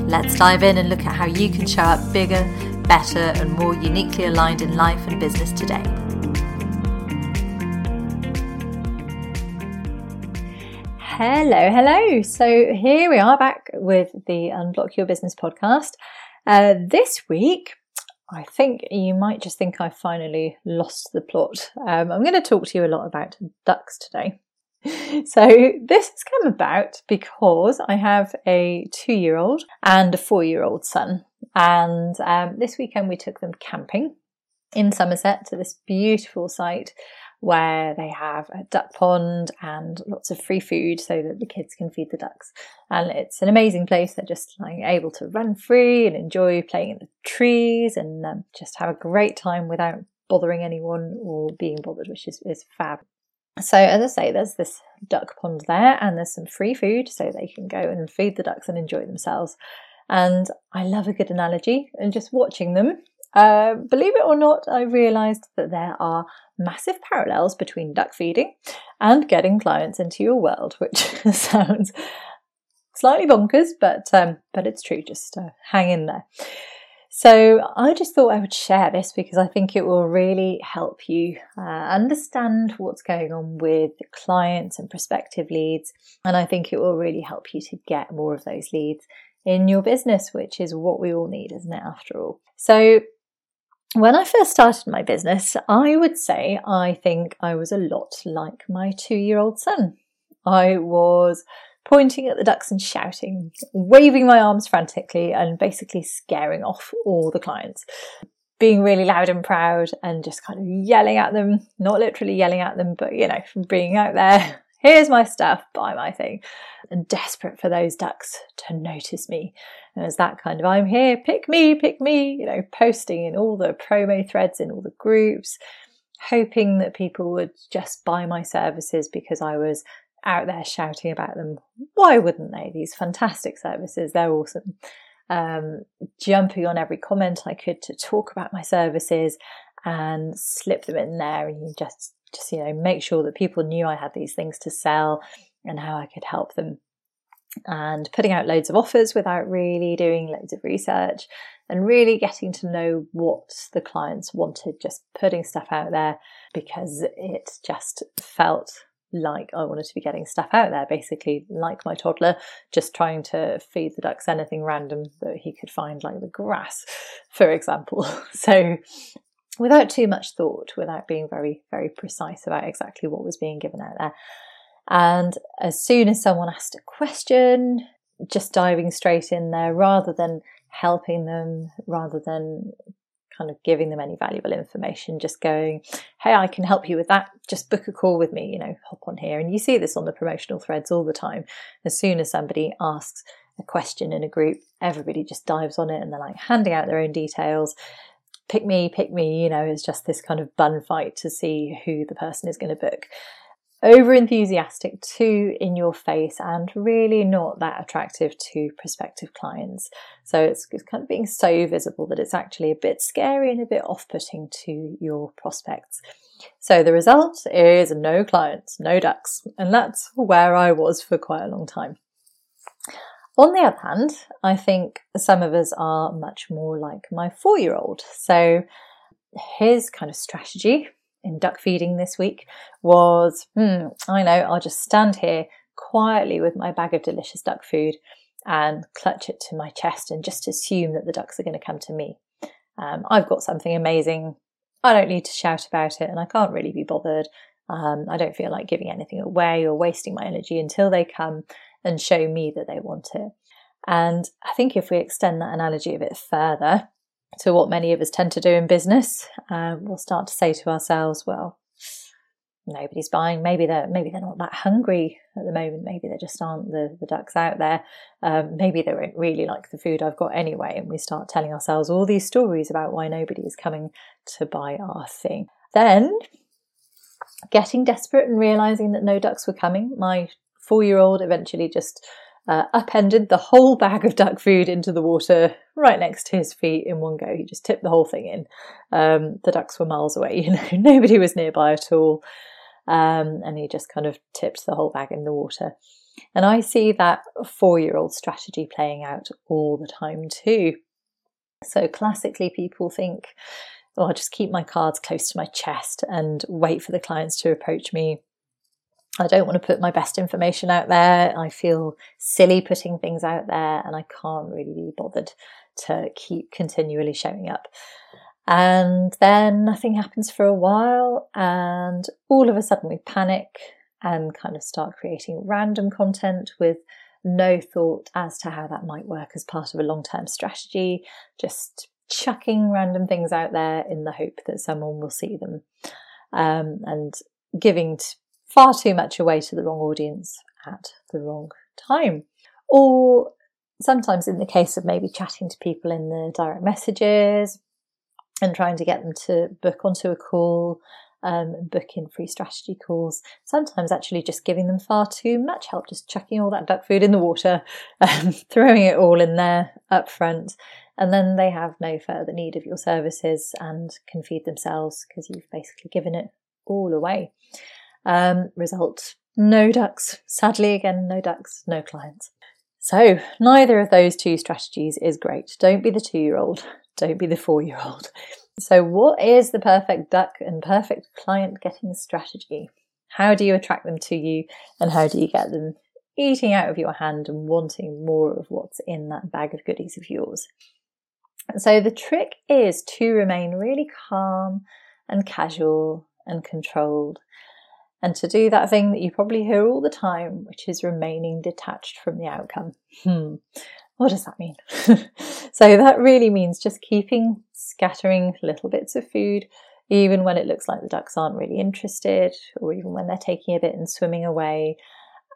Let's dive in and look at how you can show up bigger, better, and more uniquely aligned in life and business today. Hello, hello. So here we are back with the Unblock Your Business podcast. Uh, this week, I think you might just think I finally lost the plot. Um, I'm going to talk to you a lot about ducks today. So, this has come about because I have a two year old and a four year old son. And um, this weekend we took them camping in Somerset to this beautiful site where they have a duck pond and lots of free food so that the kids can feed the ducks. And it's an amazing place. They're just like able to run free and enjoy playing in the trees and um, just have a great time without bothering anyone or being bothered, which is, is fab. So, as I say, there's this duck pond there, and there's some free food so they can go and feed the ducks and enjoy themselves. And I love a good analogy, and just watching them, uh, believe it or not, I realised that there are massive parallels between duck feeding and getting clients into your world, which sounds slightly bonkers, but um, but it's true. Just uh, hang in there. So I just thought I would share this because I think it will really help you uh, understand what's going on with clients and prospective leads, and I think it will really help you to get more of those leads in your business, which is what we all need, isn't it? After all, so when I first started my business, I would say I think I was a lot like my two year old son. I was pointing at the ducks and shouting, waving my arms frantically, and basically scaring off all the clients. Being really loud and proud and just kind of yelling at them, not literally yelling at them, but you know, being out there, here's my stuff, buy my thing, and desperate for those ducks to notice me. And it's that kind of, I'm here, pick me, pick me, you know, posting in all the promo threads in all the groups, hoping that people would just buy my services because I was out there shouting about them. Why wouldn't they? These fantastic services, they're awesome. Um, jumping on every comment I could to talk about my services and slip them in there and just just you know make sure that people knew I had these things to sell and how I could help them and putting out loads of offers without really doing loads of research and really getting to know what the clients wanted just putting stuff out there because it just felt like I wanted to be getting stuff out there, basically, like my toddler, just trying to feed the ducks anything random that he could find, like the grass, for example. So, without too much thought, without being very, very precise about exactly what was being given out there. And as soon as someone asked a question, just diving straight in there rather than helping them, rather than kind of giving them any valuable information, just going, hey, I can help you with that. Just book a call with me, you know, hop on here. And you see this on the promotional threads all the time. As soon as somebody asks a question in a group, everybody just dives on it and they're like handing out their own details. Pick me, pick me, you know, it's just this kind of bun fight to see who the person is going to book over enthusiastic, too in your face, and really not that attractive to prospective clients. So it's, it's kind of being so visible that it's actually a bit scary and a bit off putting to your prospects. So the result is no clients, no ducks, and that's where I was for quite a long time. On the other hand, I think some of us are much more like my four year old. So his kind of strategy in duck feeding this week was, hmm, I know, I'll just stand here quietly with my bag of delicious duck food and clutch it to my chest and just assume that the ducks are going to come to me. Um, I've got something amazing. I don't need to shout about it and I can't really be bothered. Um, I don't feel like giving anything away or wasting my energy until they come and show me that they want it. And I think if we extend that analogy a bit further, to what many of us tend to do in business, um, we'll start to say to ourselves, well, nobody's buying. Maybe they're maybe they're not that hungry at the moment. Maybe there just aren't the, the ducks out there. Um, maybe they don't really like the food I've got anyway, and we start telling ourselves all these stories about why nobody is coming to buy our thing. Then, getting desperate and realizing that no ducks were coming, my four year old eventually just uh, upended the whole bag of duck food into the water right next to his feet in one go. He just tipped the whole thing in. Um, the ducks were miles away, you know, nobody was nearby at all. Um, and he just kind of tipped the whole bag in the water. And I see that four year old strategy playing out all the time too. So classically, people think, oh, I'll just keep my cards close to my chest and wait for the clients to approach me I don't want to put my best information out there. I feel silly putting things out there and I can't really be bothered to keep continually showing up. And then nothing happens for a while, and all of a sudden we panic and kind of start creating random content with no thought as to how that might work as part of a long term strategy, just chucking random things out there in the hope that someone will see them. Um, and giving far too much away to the wrong audience at the wrong time. Or sometimes, in the case of maybe chatting to people in the direct messages and trying to get them to book onto a call, um, book in free strategy calls, sometimes actually just giving them far too much help, just chucking all that duck food in the water, um, throwing it all in there up front. And then they have no further need of your services and can feed themselves because you've basically given it all away. Um, result no ducks. Sadly, again, no ducks, no clients. So, neither of those two strategies is great. Don't be the two year old, don't be the four year old. So, what is the perfect duck and perfect client getting strategy? How do you attract them to you, and how do you get them eating out of your hand and wanting more of what's in that bag of goodies of yours? So, the trick is to remain really calm and casual and controlled and to do that thing that you probably hear all the time, which is remaining detached from the outcome. Hmm. What does that mean? so that really means just keeping scattering little bits of food, even when it looks like the ducks aren't really interested, or even when they're taking a bit and swimming away,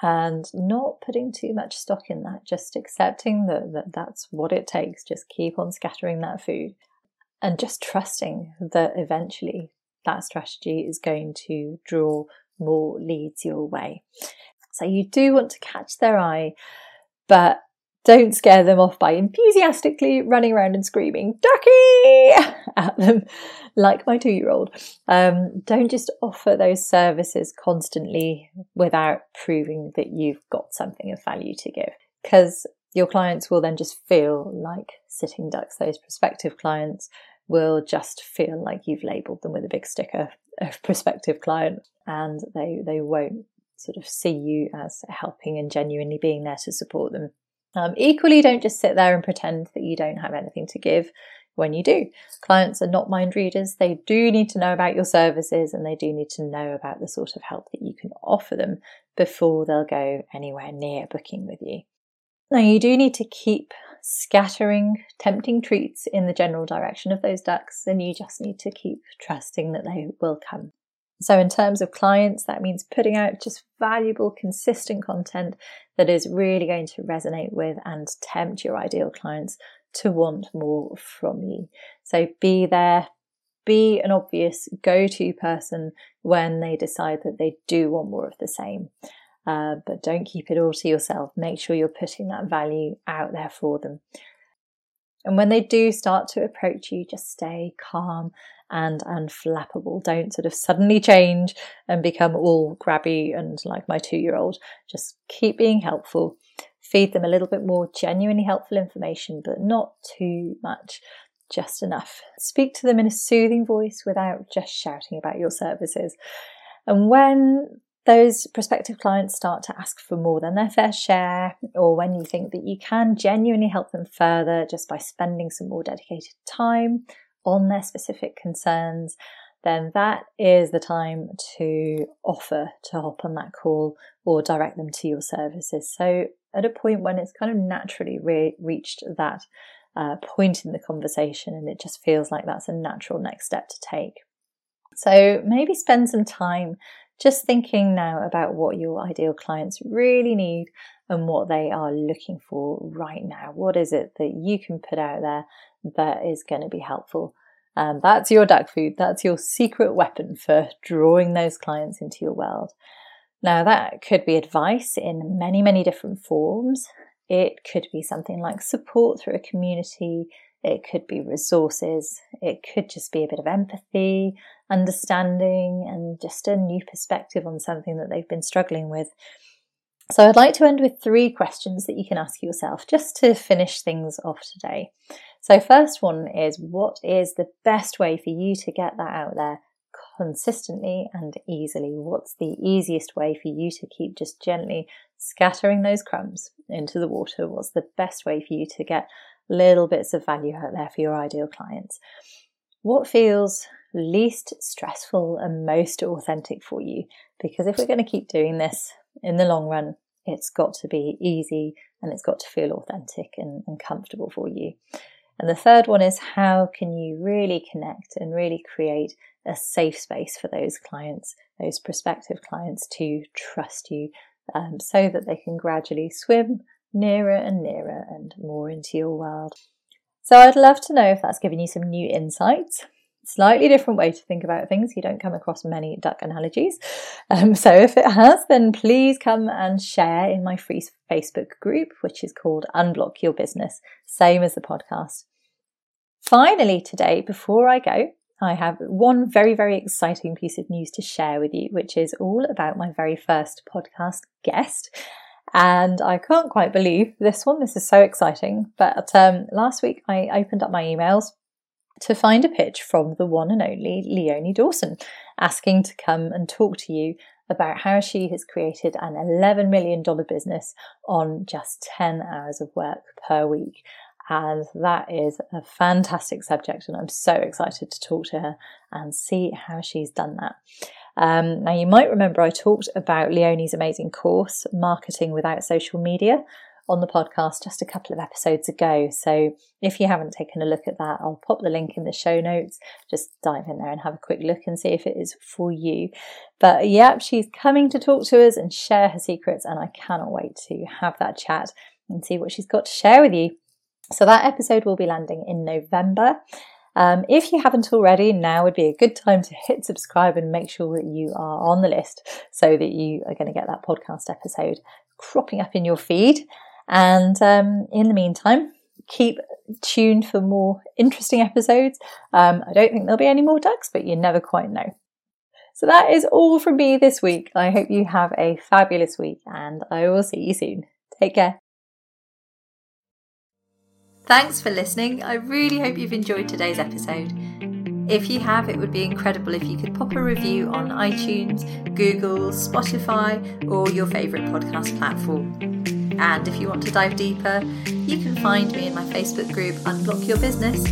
and not putting too much stock in that, just accepting that, that that's what it takes. Just keep on scattering that food and just trusting that eventually that strategy is going to draw more leads your way. So you do want to catch their eye, but don't scare them off by enthusiastically running around and screaming ducky at them like my two year old. Um, don't just offer those services constantly without proving that you've got something of value to give because your clients will then just feel like sitting ducks. Those prospective clients will just feel like you've labeled them with a big sticker of prospective client and they they won't sort of see you as helping and genuinely being there to support them. Um, equally, don't just sit there and pretend that you don't have anything to give when you do. Clients are not mind readers. They do need to know about your services and they do need to know about the sort of help that you can offer them before they'll go anywhere near booking with you. Now, you do need to keep scattering tempting treats in the general direction of those ducks, and you just need to keep trusting that they will come. So, in terms of clients, that means putting out just valuable, consistent content that is really going to resonate with and tempt your ideal clients to want more from you. So, be there, be an obvious go to person when they decide that they do want more of the same. Uh, but don't keep it all to yourself. Make sure you're putting that value out there for them. And when they do start to approach you, just stay calm and unflappable. Don't sort of suddenly change and become all grabby and like my two year old. Just keep being helpful. Feed them a little bit more genuinely helpful information, but not too much, just enough. Speak to them in a soothing voice without just shouting about your services. And when those prospective clients start to ask for more than their fair share, or when you think that you can genuinely help them further just by spending some more dedicated time on their specific concerns, then that is the time to offer to hop on that call or direct them to your services. So, at a point when it's kind of naturally re- reached that uh, point in the conversation and it just feels like that's a natural next step to take. So, maybe spend some time just thinking now about what your ideal clients really need and what they are looking for right now. What is it that you can put out there that is going to be helpful? Um, that's your duck food. That's your secret weapon for drawing those clients into your world. Now, that could be advice in many, many different forms. It could be something like support through a community. It could be resources. It could just be a bit of empathy, understanding, and just a new perspective on something that they've been struggling with. So, I'd like to end with three questions that you can ask yourself just to finish things off today. So, first one is what is the best way for you to get that out there consistently and easily? What's the easiest way for you to keep just gently scattering those crumbs into the water? What's the best way for you to get little bits of value out there for your ideal clients? What feels least stressful and most authentic for you? Because if we're going to keep doing this in the long run, it's got to be easy and it's got to feel authentic and, and comfortable for you. And the third one is how can you really connect and really create a safe space for those clients, those prospective clients to trust you um, so that they can gradually swim nearer and nearer and more into your world. So I'd love to know if that's given you some new insights slightly different way to think about things. You don't come across many duck analogies. Um, so if it has, then please come and share in my free Facebook group, which is called Unblock Your Business, same as the podcast. Finally, today, before I go, I have one very, very exciting piece of news to share with you, which is all about my very first podcast guest. And I can't quite believe this one. This is so exciting. But um, last week I opened up my emails to find a pitch from the one and only Leonie Dawson, asking to come and talk to you about how she has created an $11 million business on just 10 hours of work per week. And that is a fantastic subject, and I'm so excited to talk to her and see how she's done that. Um, now, you might remember I talked about Leonie's amazing course, Marketing Without Social Media, on the podcast just a couple of episodes ago. So if you haven't taken a look at that, I'll pop the link in the show notes. Just dive in there and have a quick look and see if it is for you. But yeah, she's coming to talk to us and share her secrets, and I cannot wait to have that chat and see what she's got to share with you. So that episode will be landing in November. Um, if you haven't already, now would be a good time to hit subscribe and make sure that you are on the list so that you are going to get that podcast episode cropping up in your feed. And um, in the meantime, keep tuned for more interesting episodes. Um, I don't think there'll be any more ducks, but you never quite know. So that is all from me this week. I hope you have a fabulous week and I will see you soon. Take care. Thanks for listening. I really hope you've enjoyed today's episode. If you have, it would be incredible if you could pop a review on iTunes, Google, Spotify, or your favourite podcast platform. And if you want to dive deeper, you can find me in my Facebook group Unblock Your Business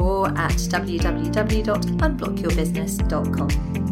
or at www.unblockyourbusiness.com.